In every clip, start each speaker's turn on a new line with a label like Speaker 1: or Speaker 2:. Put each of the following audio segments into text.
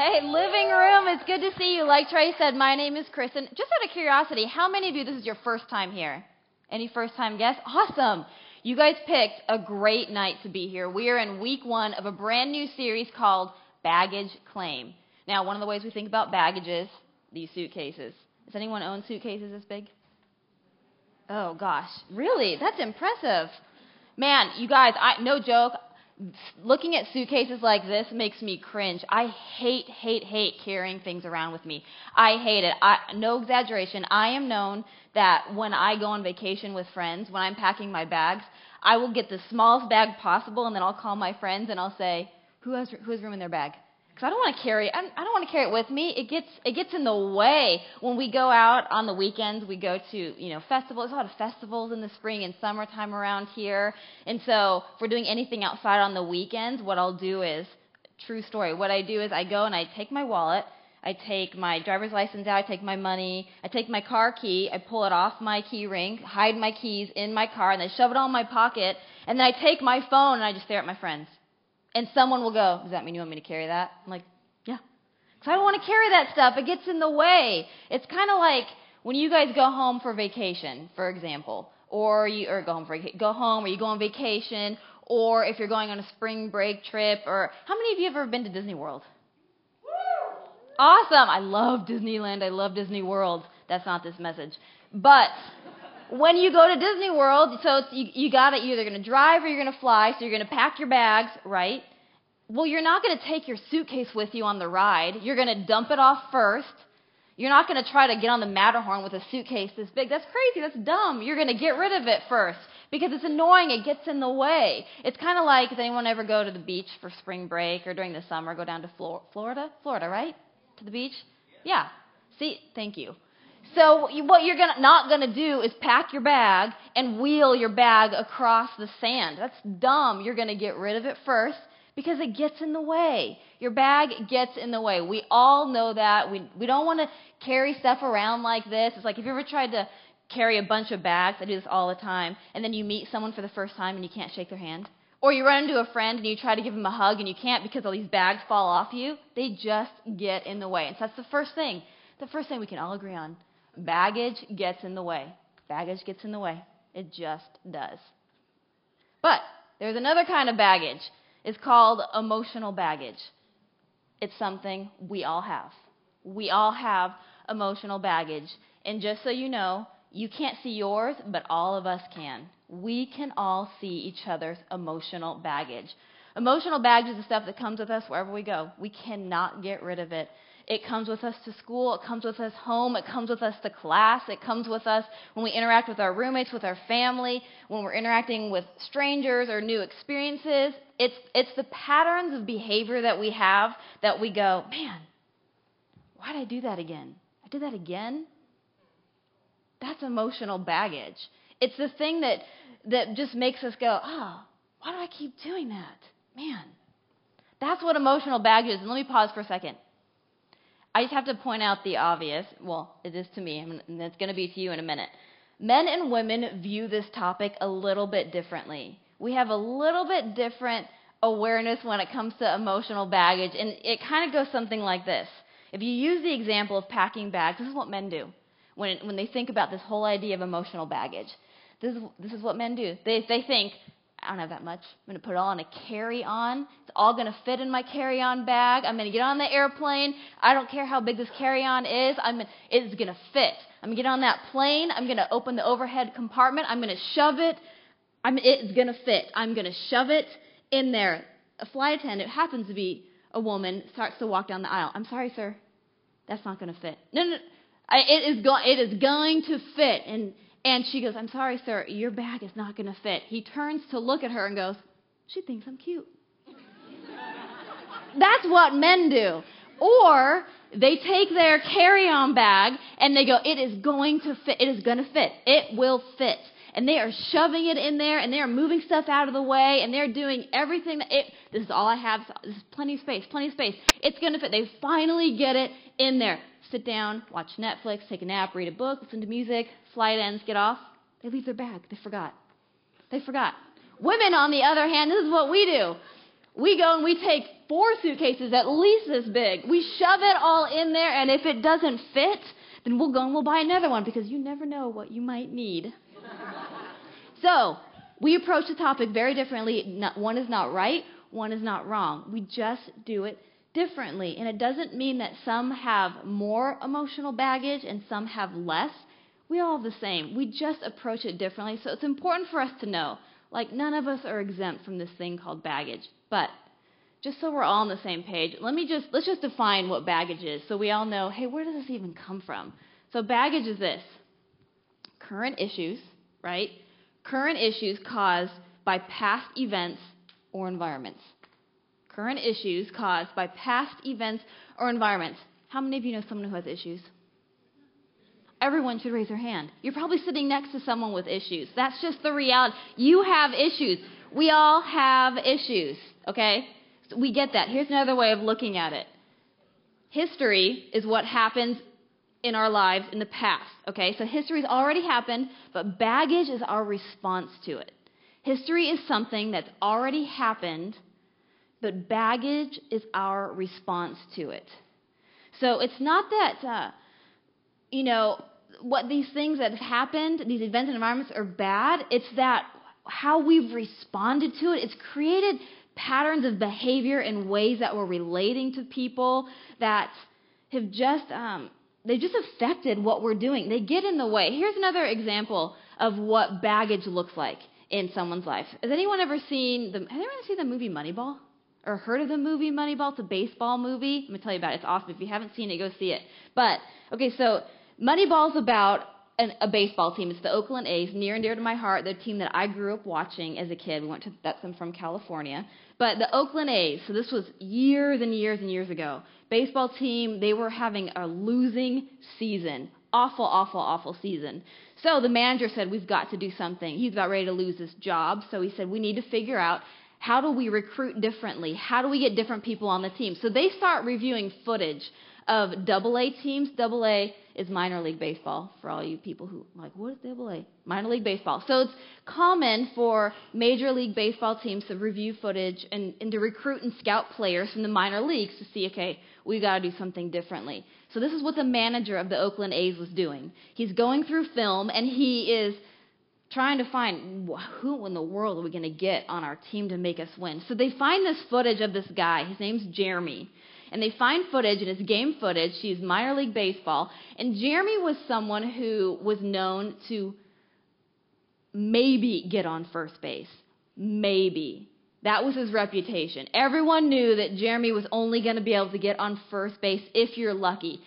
Speaker 1: Hey, living room, it's good to see you. Like Trey said, my name is Kristin. Just out of curiosity, how many of you this is your first time here? Any first time guests? Awesome. You guys picked a great night to be here. We are in week one of a brand new series called Baggage Claim. Now, one of the ways we think about baggage is these suitcases. Does anyone own suitcases this big? Oh gosh, really? That's impressive. Man, you guys, I no joke looking at suitcases like this makes me cringe. I hate, hate, hate carrying things around with me. I hate it. I, no exaggeration. I am known that when I go on vacation with friends, when I'm packing my bags, I will get the smallest bag possible, and then I'll call my friends and I'll say, "Who has who has room in their bag?" Because I don't want to carry I don't want to carry it with me. It gets it gets in the way when we go out on the weekends. We go to you know festivals. There's a lot of festivals in the spring and summertime around here, and so if we're doing anything outside on the weekends, what I'll do is true story. What I do is I go and I take my wallet. I take my driver's license out, I take my money, I take my car key, I pull it off my key ring, hide my keys in my car, and then shove it all in my pocket, and then I take my phone and I just stare at my friends. And someone will go, Does that mean you want me to carry that? I'm like, Yeah. Because I don't want to carry that stuff. It gets in the way. It's kind of like when you guys go home for vacation, for example, or you or go home for go home, or you go on vacation, or if you're going on a spring break trip, or how many of you have ever been to Disney World? Awesome! I love Disneyland. I love Disney World. That's not this message, but when you go to Disney World, so you, you got it. You're either going to drive or you're going to fly. So you're going to pack your bags, right? Well, you're not going to take your suitcase with you on the ride. You're going to dump it off first. You're not going to try to get on the Matterhorn with a suitcase this big. That's crazy. That's dumb. You're going to get rid of it first because it's annoying. It gets in the way. It's kind of like, does anyone ever go to the beach for spring break or during the summer go down to Florida? Florida, right? To the beach? Yeah. See, thank you. So what you're gonna, not going to do is pack your bag and wheel your bag across the sand. That's dumb. You're going to get rid of it first because it gets in the way. Your bag gets in the way. We all know that. We, we don't want to carry stuff around like this. It's like if you ever tried to carry a bunch of bags, I do this all the time, and then you meet someone for the first time and you can't shake their hand. Or you run into a friend and you try to give them a hug and you can't because all these bags fall off you. They just get in the way. And so that's the first thing. The first thing we can all agree on Baggage gets in the way. Baggage gets in the way. It just does. But there's another kind of baggage. It's called emotional baggage. It's something we all have. We all have emotional baggage. And just so you know, you can't see yours, but all of us can. We can all see each other's emotional baggage. Emotional baggage is the stuff that comes with us wherever we go. We cannot get rid of it. It comes with us to school. It comes with us home. It comes with us to class. It comes with us when we interact with our roommates, with our family, when we're interacting with strangers or new experiences. It's, it's the patterns of behavior that we have that we go, man, why did I do that again? I did that again? That's emotional baggage. It's the thing that, that just makes us go, oh, why do I keep doing that? Man. That's what emotional baggage is. And let me pause for a second. I just have to point out the obvious. Well, it is to me, and it's going to be to you in a minute. Men and women view this topic a little bit differently. We have a little bit different awareness when it comes to emotional baggage, and it kind of goes something like this. If you use the example of packing bags, this is what men do when, when they think about this whole idea of emotional baggage. This is, this is what men do. They, they think, I don't have that much. I'm going to put it all in a carry on. It's all going to fit in my carry on bag. I'm going to get on the airplane. I don't care how big this carry on is. I'm, it's going to fit. I'm going to get on that plane. I'm going to open the overhead compartment. I'm going to shove it. I'm, it's going to fit. I'm going to shove it in there. A flight attendant happens to be a woman, starts to walk down the aisle. I'm sorry, sir. That's not going to fit. No, no, I, it, is go, it is going to fit. And and she goes, I'm sorry, sir, your bag is not going to fit. He turns to look at her and goes, She thinks I'm cute. That's what men do. Or they take their carry on bag and they go, It is going to fit. It is going to fit. It will fit. And they are shoving it in there and they are moving stuff out of the way and they're doing everything that it, this is all I have. This is plenty of space, plenty of space. It's going to fit. They finally get it in there sit down, watch Netflix, take a nap, read a book, listen to music, flight ends, get off. They leave their bag. They forgot. They forgot. Women, on the other hand, this is what we do. We go and we take four suitcases at least this big. We shove it all in there, and if it doesn't fit, then we'll go and we'll buy another one because you never know what you might need. so, we approach the topic very differently. one is not right, one is not wrong. We just do it differently. And it doesn't mean that some have more emotional baggage and some have less. We all the same. We just approach it differently. So it's important for us to know like, none of us are exempt from this thing called baggage. But just so we're all on the same page, let me just let's just define what baggage is so we all know, hey, where does this even come from? So baggage is this. Current issues, right? Current issues caused by past events or environments. Current issues caused by past events or environments. How many of you know someone who has issues? Everyone should raise their hand. You're probably sitting next to someone with issues. That's just the reality. You have issues. We all have issues, okay? So we get that. Here's another way of looking at it history is what happens in our lives in the past, okay? So history's already happened, but baggage is our response to it. History is something that's already happened, but baggage is our response to it. So it's not that, uh, you know, what these things that have happened, these events and environments are bad. It's that how we've responded to it. It's created patterns of behavior and ways that we're relating to people that have just um, they just affected what we're doing. They get in the way. Here's another example of what baggage looks like in someone's life. Has anyone ever seen the? Has anyone seen the movie Moneyball? Or heard of the movie Moneyball? It's a baseball movie. Let me tell you about it. It's awesome. If you haven't seen it, go see it. But okay, so Moneyball's about an, a baseball team. It's the Oakland A's, near and dear to my heart. The team that I grew up watching as a kid. We went to that's them from California. But the Oakland A's. So this was years and years and years ago. Baseball team. They were having a losing season. Awful, awful, awful season. So the manager said, "We've got to do something." He's about ready to lose his job. So he said, "We need to figure out." How do we recruit differently? How do we get different people on the team? So they start reviewing footage of double A teams. Double A is minor league baseball for all you people who like what is double A? Minor league baseball. So it's common for major league baseball teams to review footage and, and to recruit and scout players from the minor leagues to see, okay, we got to do something differently. So this is what the manager of the Oakland A's was doing. He's going through film and he is trying to find who in the world are we going to get on our team to make us win. So they find this footage of this guy. His name's Jeremy and they find footage, and it's game footage. She's minor league baseball. And Jeremy was someone who was known to maybe get on first base. Maybe. That was his reputation. Everyone knew that Jeremy was only going to be able to get on first base if you're lucky.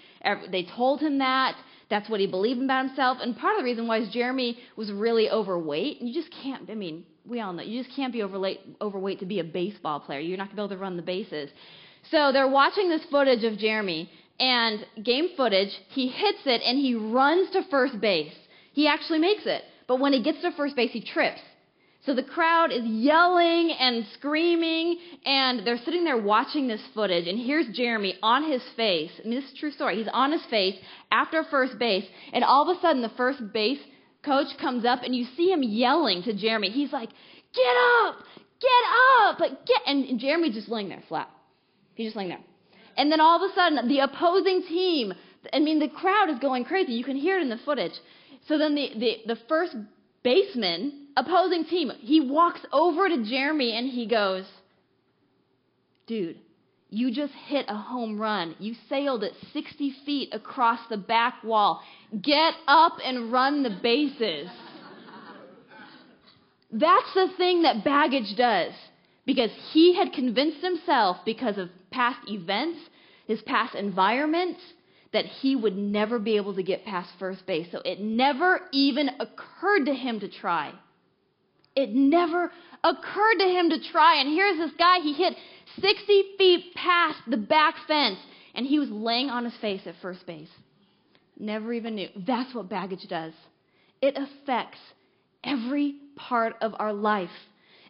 Speaker 1: They told him that. That's what he believed about himself. And part of the reason why is Jeremy was really overweight. And You just can't, I mean, we all know, you just can't be overweight, overweight to be a baseball player. You're not going to be able to run the bases. So they're watching this footage of Jeremy, and game footage, he hits it and he runs to first base. He actually makes it. But when he gets to first base, he trips. So the crowd is yelling and screaming, and they're sitting there watching this footage. And here's Jeremy on his face. I this is true story. He's on his face after first base, and all of a sudden, the first base coach comes up, and you see him yelling to Jeremy. He's like, "Get up! Get up! Like, get!" And Jeremy's just laying there flat. He's just laying there. And then all of a sudden, the opposing team, I mean, the crowd is going crazy. You can hear it in the footage. So then the, the, the first baseman, opposing team, he walks over to Jeremy and he goes, Dude, you just hit a home run. You sailed it 60 feet across the back wall. Get up and run the bases. That's the thing that baggage does because he had convinced himself, because of past events, his past environments, that he would never be able to get past first base. So it never even occurred to him to try. It never occurred to him to try. And here's this guy, he hit 60 feet past the back fence, and he was laying on his face at first base. Never even knew. That's what baggage does. It affects every part of our life.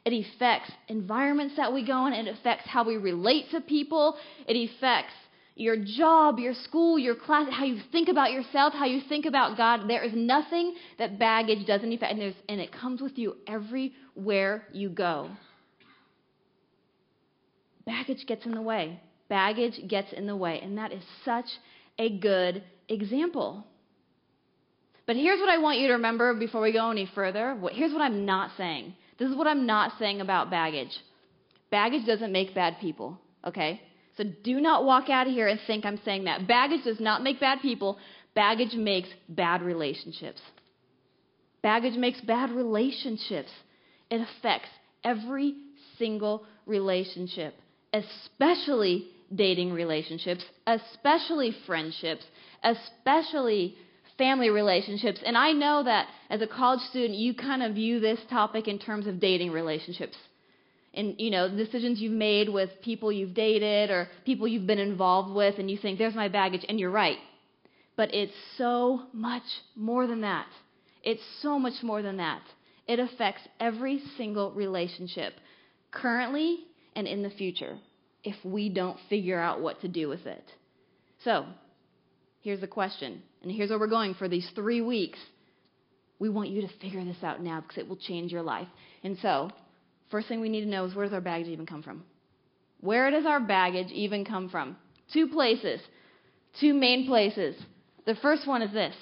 Speaker 1: It affects environments that we go in. It affects how we relate to people. It affects your job, your school, your class, how you think about yourself, how you think about God. There is nothing that baggage doesn't affect, and, and it comes with you everywhere you go. baggage gets in the way. Baggage gets in the way. And that is such a good example. But here's what I want you to remember before we go any further. Here's what I'm not saying. This is what I'm not saying about baggage. Baggage doesn't make bad people, okay? So do not walk out of here and think I'm saying that. Baggage does not make bad people, baggage makes bad relationships. Baggage makes bad relationships. It affects every single relationship, especially dating relationships, especially friendships, especially family relationships. And I know that as a college student, you kind of view this topic in terms of dating relationships. And, you know, decisions you've made with people you've dated or people you've been involved with, and you think, there's my baggage, and you're right. But it's so much more than that. It's so much more than that. It affects every single relationship, currently and in the future, if we don't figure out what to do with it. So, here's the question, and here's where we're going for these three weeks. We want you to figure this out now because it will change your life. And so, first thing we need to know is where does our baggage even come from? Where does our baggage even come from? Two places, two main places. The first one is this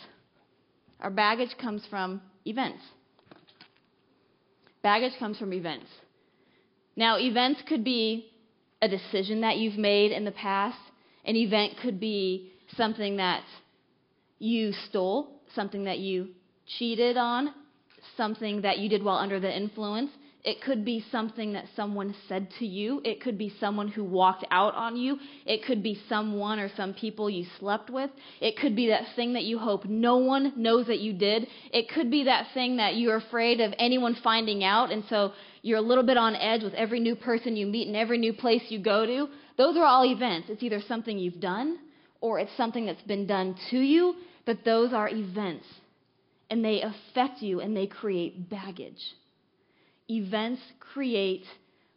Speaker 1: our baggage comes from events. Baggage comes from events. Now, events could be a decision that you've made in the past, an event could be something that you stole, something that you cheated on, something that you did while under the influence. It could be something that someone said to you. It could be someone who walked out on you. It could be someone or some people you slept with. It could be that thing that you hope no one knows that you did. It could be that thing that you're afraid of anyone finding out, and so you're a little bit on edge with every new person you meet and every new place you go to. Those are all events. It's either something you've done or it's something that's been done to you, but those are events. And they affect you and they create baggage. Events create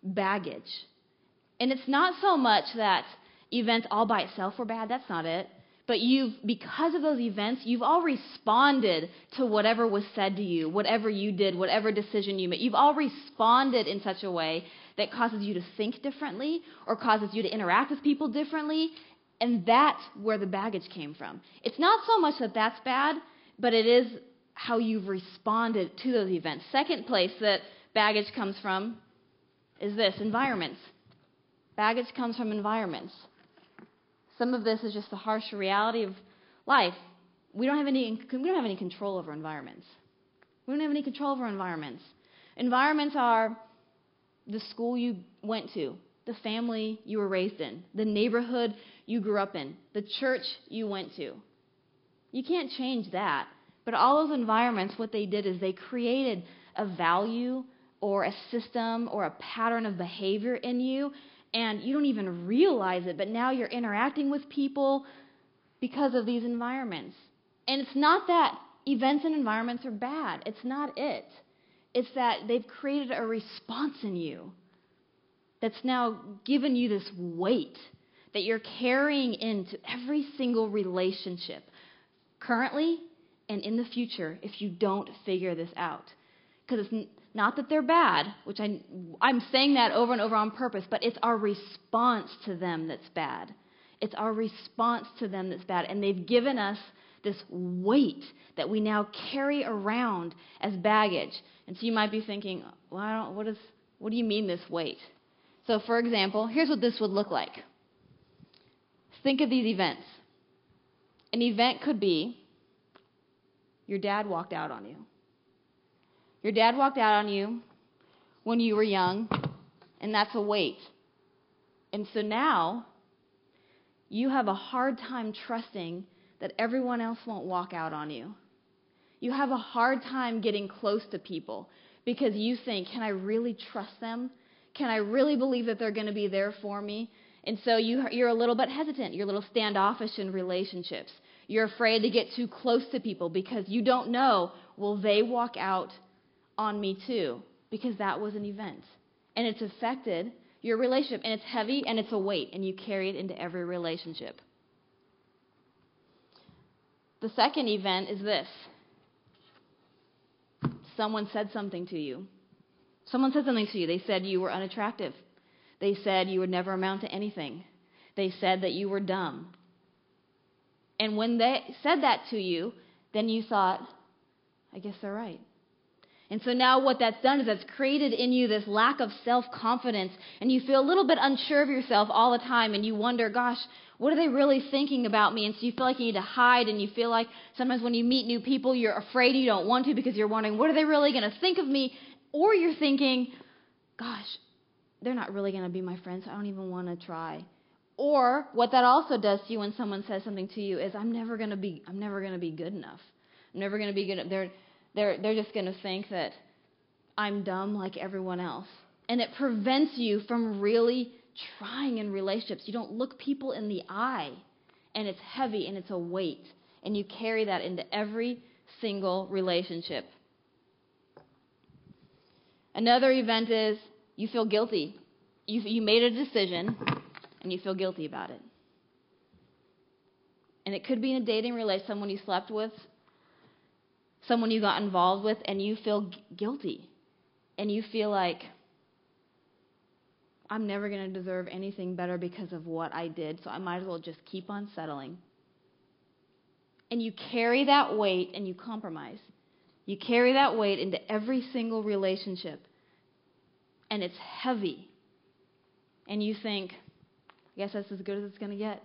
Speaker 1: baggage. And it's not so much that events all by itself were bad, that's not it. But you've, because of those events, you've all responded to whatever was said to you, whatever you did, whatever decision you made. You've all responded in such a way that causes you to think differently or causes you to interact with people differently. And that's where the baggage came from. It's not so much that that's bad, but it is how you've responded to those events. Second place that baggage comes from is this environments. Baggage comes from environments. Some of this is just the harsh reality of life. We don't have any, we don't have any control over environments. We don't have any control over environments. Environments are the school you went to, the family you were raised in, the neighborhood you grew up in, the church you went to. You can't change that. But all those environments, what they did is they created a value or a system or a pattern of behavior in you and you don't even realize it, but now you're interacting with people because of these environments. And it's not that events and environments are bad, it's not it. It's that they've created a response in you that's now given you this weight that you're carrying into every single relationship, currently and in the future, if you don't figure this out. Because it's not that they're bad, which I, I'm saying that over and over on purpose, but it's our response to them that's bad. It's our response to them that's bad. And they've given us this weight that we now carry around as baggage. And so you might be thinking, well, what, is, what do you mean this weight? So, for example, here's what this would look like. Think of these events. An event could be your dad walked out on you. Your dad walked out on you when you were young, and that's a weight. And so now you have a hard time trusting that everyone else won't walk out on you. You have a hard time getting close to people because you think, can I really trust them? Can I really believe that they're going to be there for me? And so you, you're a little bit hesitant. You're a little standoffish in relationships. You're afraid to get too close to people because you don't know will they walk out on me too, because that was an event. And it's affected your relationship, and it's heavy and it's a weight, and you carry it into every relationship. The second event is this someone said something to you. Someone said something to you. They said you were unattractive. They said you would never amount to anything. They said that you were dumb. And when they said that to you, then you thought, I guess they're right. And so now what that's done is that's created in you this lack of self confidence, and you feel a little bit unsure of yourself all the time, and you wonder, gosh, what are they really thinking about me? And so you feel like you need to hide, and you feel like sometimes when you meet new people, you're afraid you don't want to because you're wondering, what are they really going to think of me? Or you're thinking, gosh, they're not really going to be my friends, so I don't even want to try. Or what that also does to you when someone says something to you is, I'm never going to be, I'm never going to be good enough. I'm never going to be good. They're, they're, they're just going to think that I'm dumb like everyone else. And it prevents you from really trying in relationships. You don't look people in the eye, and it's heavy and it's a weight. And you carry that into every single relationship. Another event is you feel guilty. You, you made a decision and you feel guilty about it. And it could be in a dating relationship, someone you slept with, someone you got involved with, and you feel guilty. And you feel like, I'm never going to deserve anything better because of what I did, so I might as well just keep on settling. And you carry that weight and you compromise. You carry that weight into every single relationship. And it's heavy. And you think, I guess that's as good as it's going to get.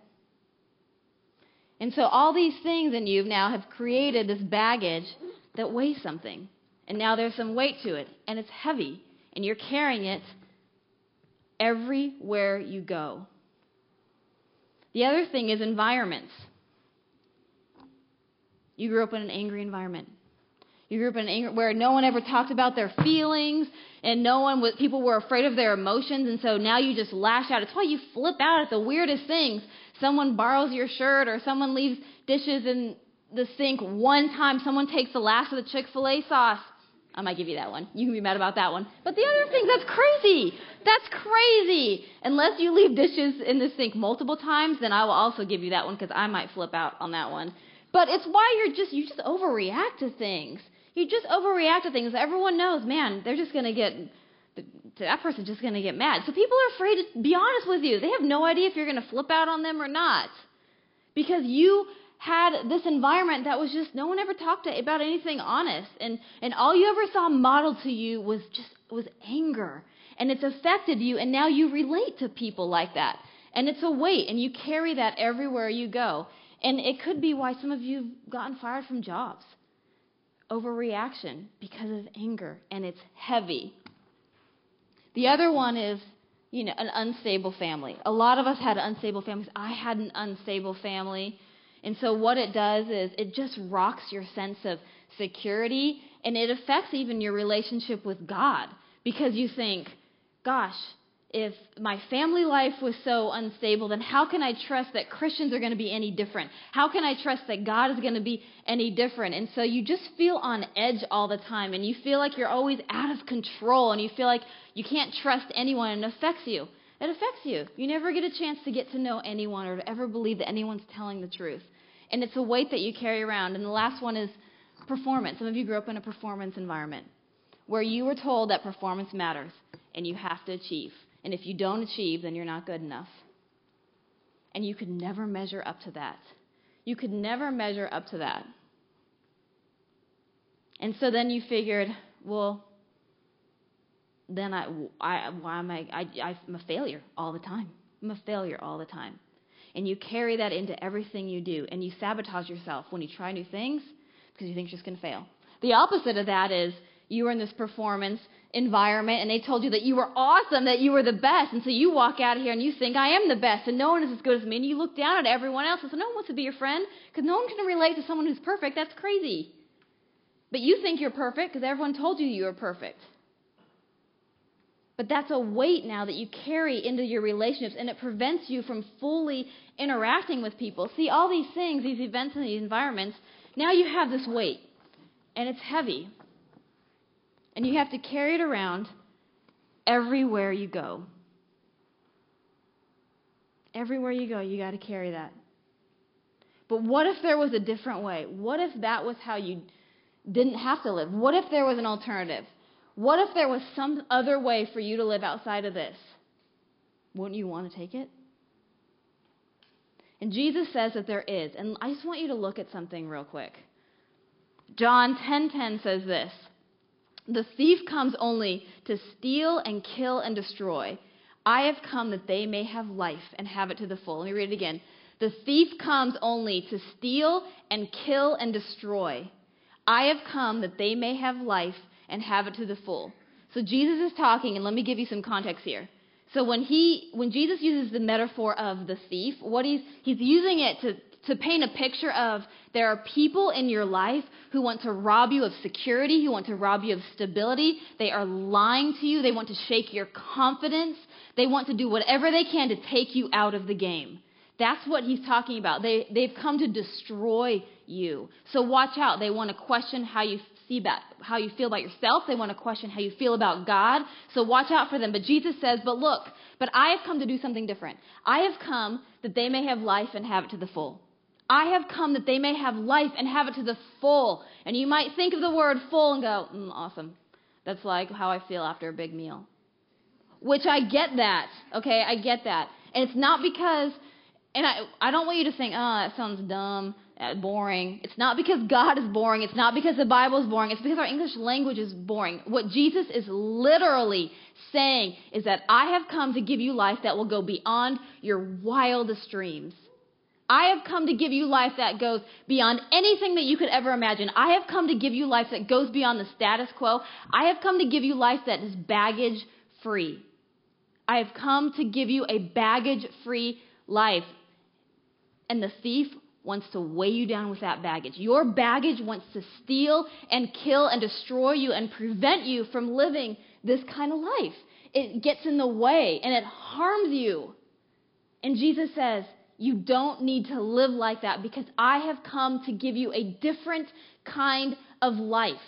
Speaker 1: And so all these things in you now have created this baggage that weighs something. And now there's some weight to it. And it's heavy. And you're carrying it everywhere you go. The other thing is environments. You grew up in an angry environment. You grew up in an angry where no one ever talked about their feelings and no one was, people were afraid of their emotions and so now you just lash out. It's why you flip out at the weirdest things. Someone borrows your shirt or someone leaves dishes in the sink one time. Someone takes the last of the Chick-fil-A sauce. I might give you that one. You can be mad about that one. But the other thing, that's crazy. That's crazy. Unless you leave dishes in the sink multiple times, then I will also give you that one because I might flip out on that one. But it's why you're just you just overreact to things. You just overreact to things. Everyone knows, man, they're just going to get, that person's just going to get mad. So people are afraid to be honest with you. They have no idea if you're going to flip out on them or not. Because you had this environment that was just, no one ever talked to, about anything honest. And, and all you ever saw modeled to you was just, was anger. And it's affected you, and now you relate to people like that. And it's a weight, and you carry that everywhere you go. And it could be why some of you have gotten fired from jobs overreaction because of anger, and it's heavy. The other one is, you know, an unstable family. A lot of us had unstable families. I had an unstable family. And so what it does is it just rocks your sense of security and it affects even your relationship with God because you think, gosh, if my family life was so unstable, then how can I trust that Christians are going to be any different? How can I trust that God is going to be any different? And so you just feel on edge all the time, and you feel like you're always out of control, and you feel like you can't trust anyone, and it affects you. It affects you. You never get a chance to get to know anyone or to ever believe that anyone's telling the truth. And it's a weight that you carry around. And the last one is performance. Some of you grew up in a performance environment where you were told that performance matters and you have to achieve. And if you don't achieve, then you're not good enough. And you could never measure up to that. You could never measure up to that. And so then you figured, well, then I, I why am I, I, I'm a failure all the time. I'm a failure all the time. And you carry that into everything you do. And you sabotage yourself when you try new things because you think you're just going to fail. The opposite of that is you were in this performance environment and they told you that you were awesome, that you were the best. And so you walk out of here and you think, I am the best and no one is as good as me. And you look down at everyone else and say, no one wants to be your friend because no one can relate to someone who's perfect. That's crazy. But you think you're perfect because everyone told you you were perfect. But that's a weight now that you carry into your relationships and it prevents you from fully interacting with people. See, all these things, these events and these environments, now you have this weight and it's heavy. And you have to carry it around everywhere you go. Everywhere you go, you got to carry that. But what if there was a different way? What if that was how you didn't have to live? What if there was an alternative? What if there was some other way for you to live outside of this? wouldn't you want to take it? And Jesus says that there is. And I just want you to look at something real quick. John 10:10 says this. The thief comes only to steal and kill and destroy. I have come that they may have life and have it to the full. Let me read it again. The thief comes only to steal and kill and destroy. I have come that they may have life and have it to the full. So Jesus is talking, and let me give you some context here. So when he when Jesus uses the metaphor of the thief, what he's he's using it to to paint a picture of there are people in your life who want to rob you of security, who want to rob you of stability. They are lying to you. They want to shake your confidence. They want to do whatever they can to take you out of the game. That's what he's talking about. They, they've come to destroy you. So watch out. They want to question how you see about how you feel about yourself. They want to question how you feel about God. So watch out for them. But Jesus says, But look, but I have come to do something different. I have come that they may have life and have it to the full. I have come that they may have life and have it to the full. And you might think of the word full and go, mm, awesome. That's like how I feel after a big meal. Which I get that, okay? I get that. And it's not because, and I, I don't want you to think, oh, that sounds dumb, uh, boring. It's not because God is boring. It's not because the Bible is boring. It's because our English language is boring. What Jesus is literally saying is that I have come to give you life that will go beyond your wildest dreams. I have come to give you life that goes beyond anything that you could ever imagine. I have come to give you life that goes beyond the status quo. I have come to give you life that is baggage free. I have come to give you a baggage free life. And the thief wants to weigh you down with that baggage. Your baggage wants to steal and kill and destroy you and prevent you from living this kind of life. It gets in the way and it harms you. And Jesus says, You don't need to live like that because I have come to give you a different kind of life.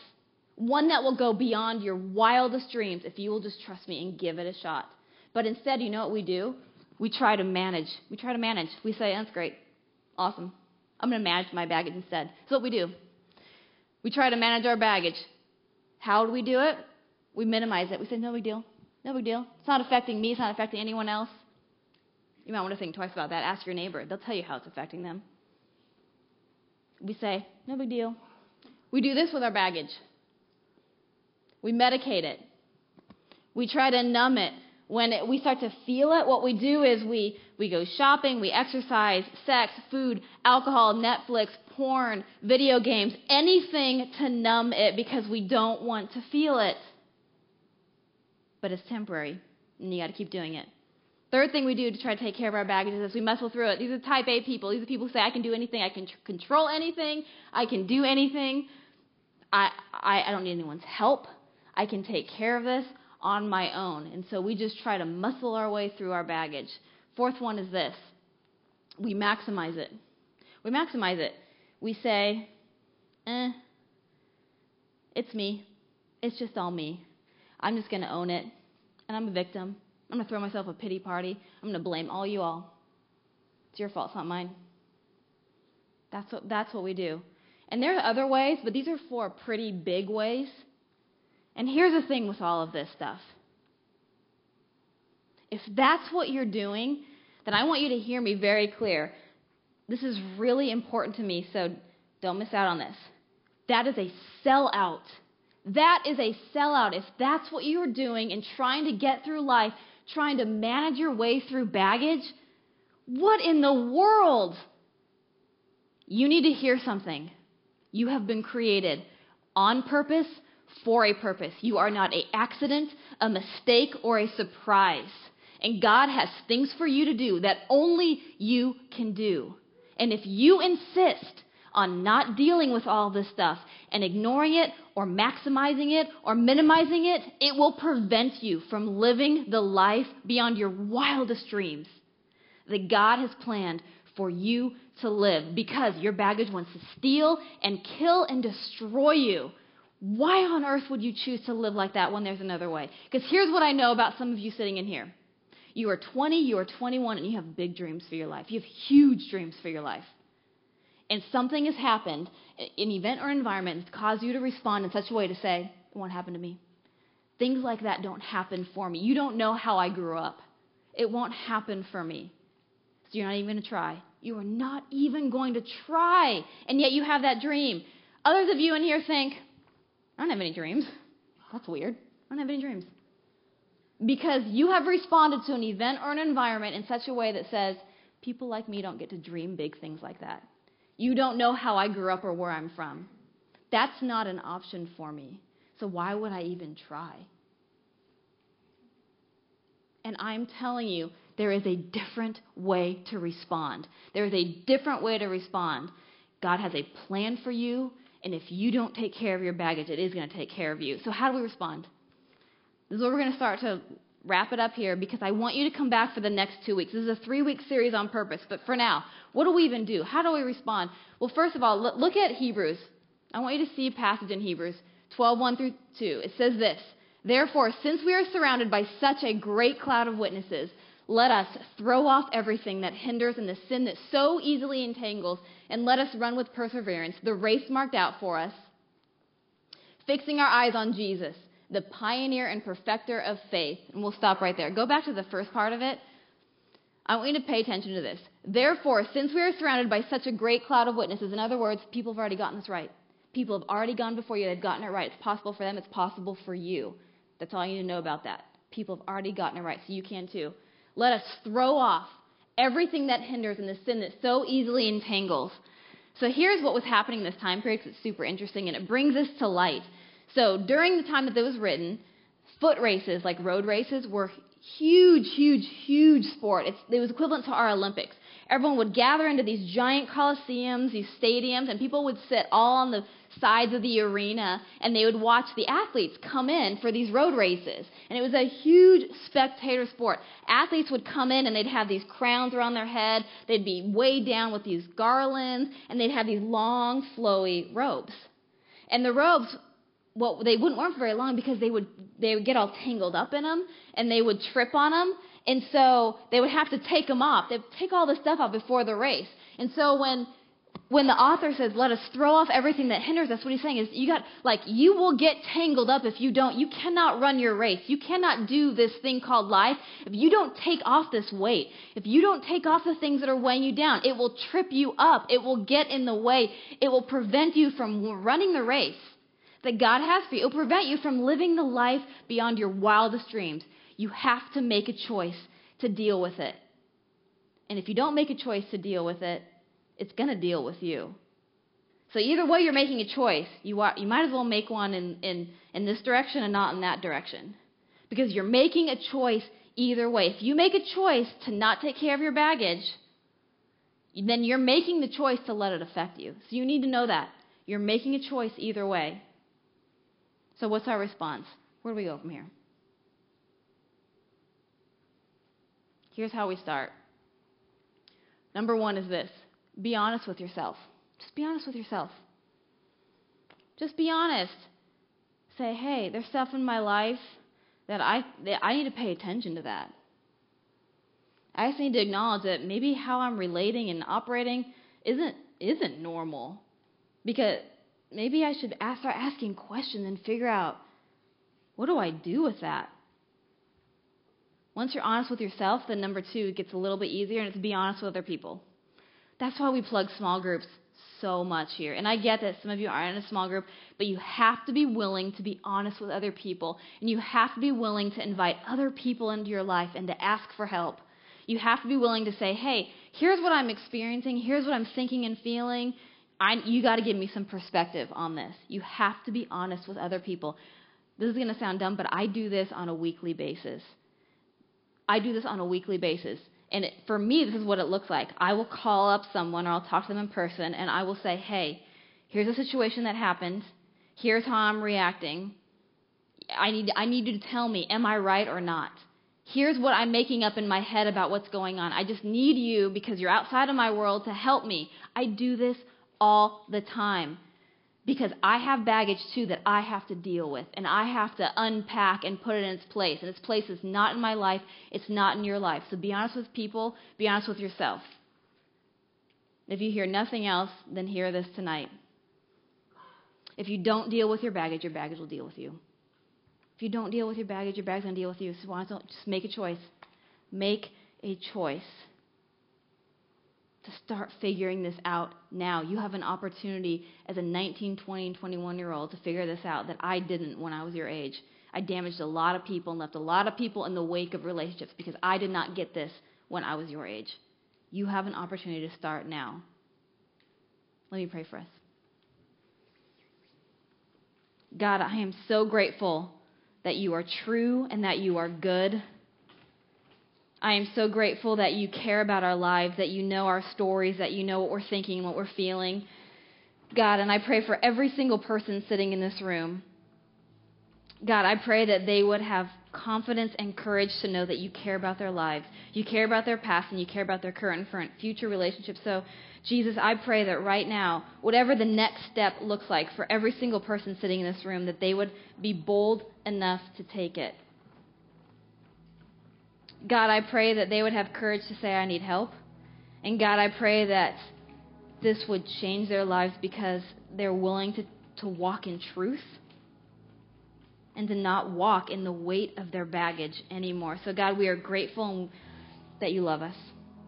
Speaker 1: One that will go beyond your wildest dreams if you will just trust me and give it a shot. But instead, you know what we do? We try to manage. We try to manage. We say, That's great. Awesome. I'm going to manage my baggage instead. That's what we do. We try to manage our baggage. How do we do it? We minimize it. We say, no big deal. No big deal. It's not affecting me. It's not affecting anyone else. You might want to think twice about that. Ask your neighbor. They'll tell you how it's affecting them. We say, no big deal. We do this with our baggage. We medicate it. We try to numb it when it, we start to feel it, what we do is we, we go shopping, we exercise, sex, food, alcohol, Netflix, porn, video games, anything to numb it because we don't want to feel it. But it's temporary, and you got to keep doing it. Third thing we do to try to take care of our baggage is we muscle through it. These are type A people. These are people who say, I can do anything, I can tr- control anything, I can do anything, I, I, I don't need anyone's help, I can take care of this on my own. And so we just try to muscle our way through our baggage. Fourth one is this we maximize it. We maximize it. We say, eh, it's me. It's just all me. I'm just going to own it. And I'm a victim. I'm going to throw myself a pity party. I'm going to blame all you all. It's your fault, it's not mine. That's what, that's what we do. And there are other ways, but these are four pretty big ways and here's the thing with all of this stuff if that's what you're doing, then I want you to hear me very clear. This is really important to me, so don't miss out on this. That is a sellout. That is a sellout. If that's what you're doing and trying to get through life, trying to manage your way through baggage, what in the world? You need to hear something. You have been created on purpose for a purpose. You are not an accident, a mistake, or a surprise. And God has things for you to do that only you can do. And if you insist on not dealing with all this stuff and ignoring it or maximizing it or minimizing it, it will prevent you from living the life beyond your wildest dreams that God has planned for you to live because your baggage wants to steal and kill and destroy you why on earth would you choose to live like that when there's another way? Because here's what I know about some of you sitting in here. You are 20, you are 21, and you have big dreams for your life. You have huge dreams for your life. And something has happened, an event or environment has caused you to respond in such a way to say, it won't happen to me. Things like that don't happen for me. You don't know how I grew up. It won't happen for me. So you're not even going to try. You are not even going to try. And yet you have that dream. Others of you in here think, I don't have any dreams. That's weird. I don't have any dreams. Because you have responded to an event or an environment in such a way that says, people like me don't get to dream big things like that. You don't know how I grew up or where I'm from. That's not an option for me. So why would I even try? And I'm telling you, there is a different way to respond. There is a different way to respond. God has a plan for you, and if you don't take care of your baggage, it is going to take care of you. So, how do we respond? This is where we're going to start to wrap it up here because I want you to come back for the next two weeks. This is a three week series on purpose, but for now, what do we even do? How do we respond? Well, first of all, look at Hebrews. I want you to see a passage in Hebrews 12 1 through 2. It says this Therefore, since we are surrounded by such a great cloud of witnesses, let us throw off everything that hinders and the sin that so easily entangles, and let us run with perseverance the race marked out for us, fixing our eyes on Jesus, the pioneer and perfecter of faith. And we'll stop right there. Go back to the first part of it. I want you to pay attention to this. Therefore, since we are surrounded by such a great cloud of witnesses, in other words, people have already gotten this right. People have already gone before you, they've gotten it right. It's possible for them, it's possible for you. That's all you need to know about that. People have already gotten it right, so you can too. Let us throw off everything that hinders and the sin that so easily entangles. So here's what was happening in this time period it's super interesting and it brings this to light. So during the time that it was written, foot races, like road races, were huge, huge, huge sport. It's, it was equivalent to our Olympics. Everyone would gather into these giant coliseums, these stadiums, and people would sit all on the sides of the arena and they would watch the athletes come in for these road races. And it was a huge spectator sport. Athletes would come in and they'd have these crowns around their head, they'd be weighed down with these garlands, and they'd have these long, flowy robes. And the robes well, they wouldn't wear them for very long because they would they would get all tangled up in them and they would trip on them, and so they would have to take them off. They'd take all the stuff off before the race. And so when when the author says, "Let us throw off everything that hinders us," what he's saying is, you got like you will get tangled up if you don't. You cannot run your race. You cannot do this thing called life if you don't take off this weight. If you don't take off the things that are weighing you down, it will trip you up. It will get in the way. It will prevent you from running the race that God has for you. It will prevent you from living the life beyond your wildest dreams. You have to make a choice to deal with it. And if you don't make a choice to deal with it, it's going to deal with you. So either way, you're making a choice. You, are, you might as well make one in, in, in this direction and not in that direction. Because you're making a choice either way. If you make a choice to not take care of your baggage, then you're making the choice to let it affect you. So you need to know that. You're making a choice either way. So, what's our response? Where do we go from here? Here's how we start. Number one is this be honest with yourself. Just be honest with yourself. Just be honest. Say, hey, there's stuff in my life that I, that I need to pay attention to that. I just need to acknowledge that maybe how I'm relating and operating isn't isn't normal. Because maybe I should ask, start asking questions and figure out what do I do with that? Once you're honest with yourself, then number two it gets a little bit easier, and it's be honest with other people. That's why we plug small groups so much here. And I get that some of you aren't in a small group, but you have to be willing to be honest with other people, and you have to be willing to invite other people into your life and to ask for help. You have to be willing to say, hey, here's what I'm experiencing, here's what I'm thinking and feeling. I, you got to give me some perspective on this. You have to be honest with other people. This is going to sound dumb, but I do this on a weekly basis. I do this on a weekly basis. And it, for me, this is what it looks like. I will call up someone or I'll talk to them in person and I will say, hey, here's a situation that happened. Here's how I'm reacting. I need, I need you to tell me, am I right or not? Here's what I'm making up in my head about what's going on. I just need you, because you're outside of my world, to help me. I do this all the time because I have baggage too that I have to deal with and I have to unpack and put it in its place. And its place is not in my life, it's not in your life. So be honest with people, be honest with yourself. If you hear nothing else, then hear this tonight. If you don't deal with your baggage, your baggage will deal with you. If you don't deal with your baggage, your baggage will deal with you. So just make a choice? Make a choice to start figuring this out now. You have an opportunity as a 19, 20, and 21 year old to figure this out that I didn't when I was your age. I damaged a lot of people and left a lot of people in the wake of relationships because I did not get this when I was your age. You have an opportunity to start now. Let me pray for us. God, I am so grateful that you are true and that you are good. I am so grateful that you care about our lives, that you know our stories, that you know what we're thinking, what we're feeling. God, and I pray for every single person sitting in this room. God, I pray that they would have confidence and courage to know that you care about their lives. You care about their past and you care about their current and future relationships. So, Jesus, I pray that right now, whatever the next step looks like for every single person sitting in this room, that they would be bold enough to take it. God, I pray that they would have courage to say, I need help. And God, I pray that this would change their lives because they're willing to, to walk in truth and to not walk in the weight of their baggage anymore. So, God, we are grateful that you love us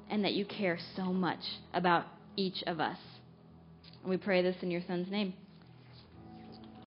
Speaker 1: and that you care so much about each of us. And we pray this in your Son's name.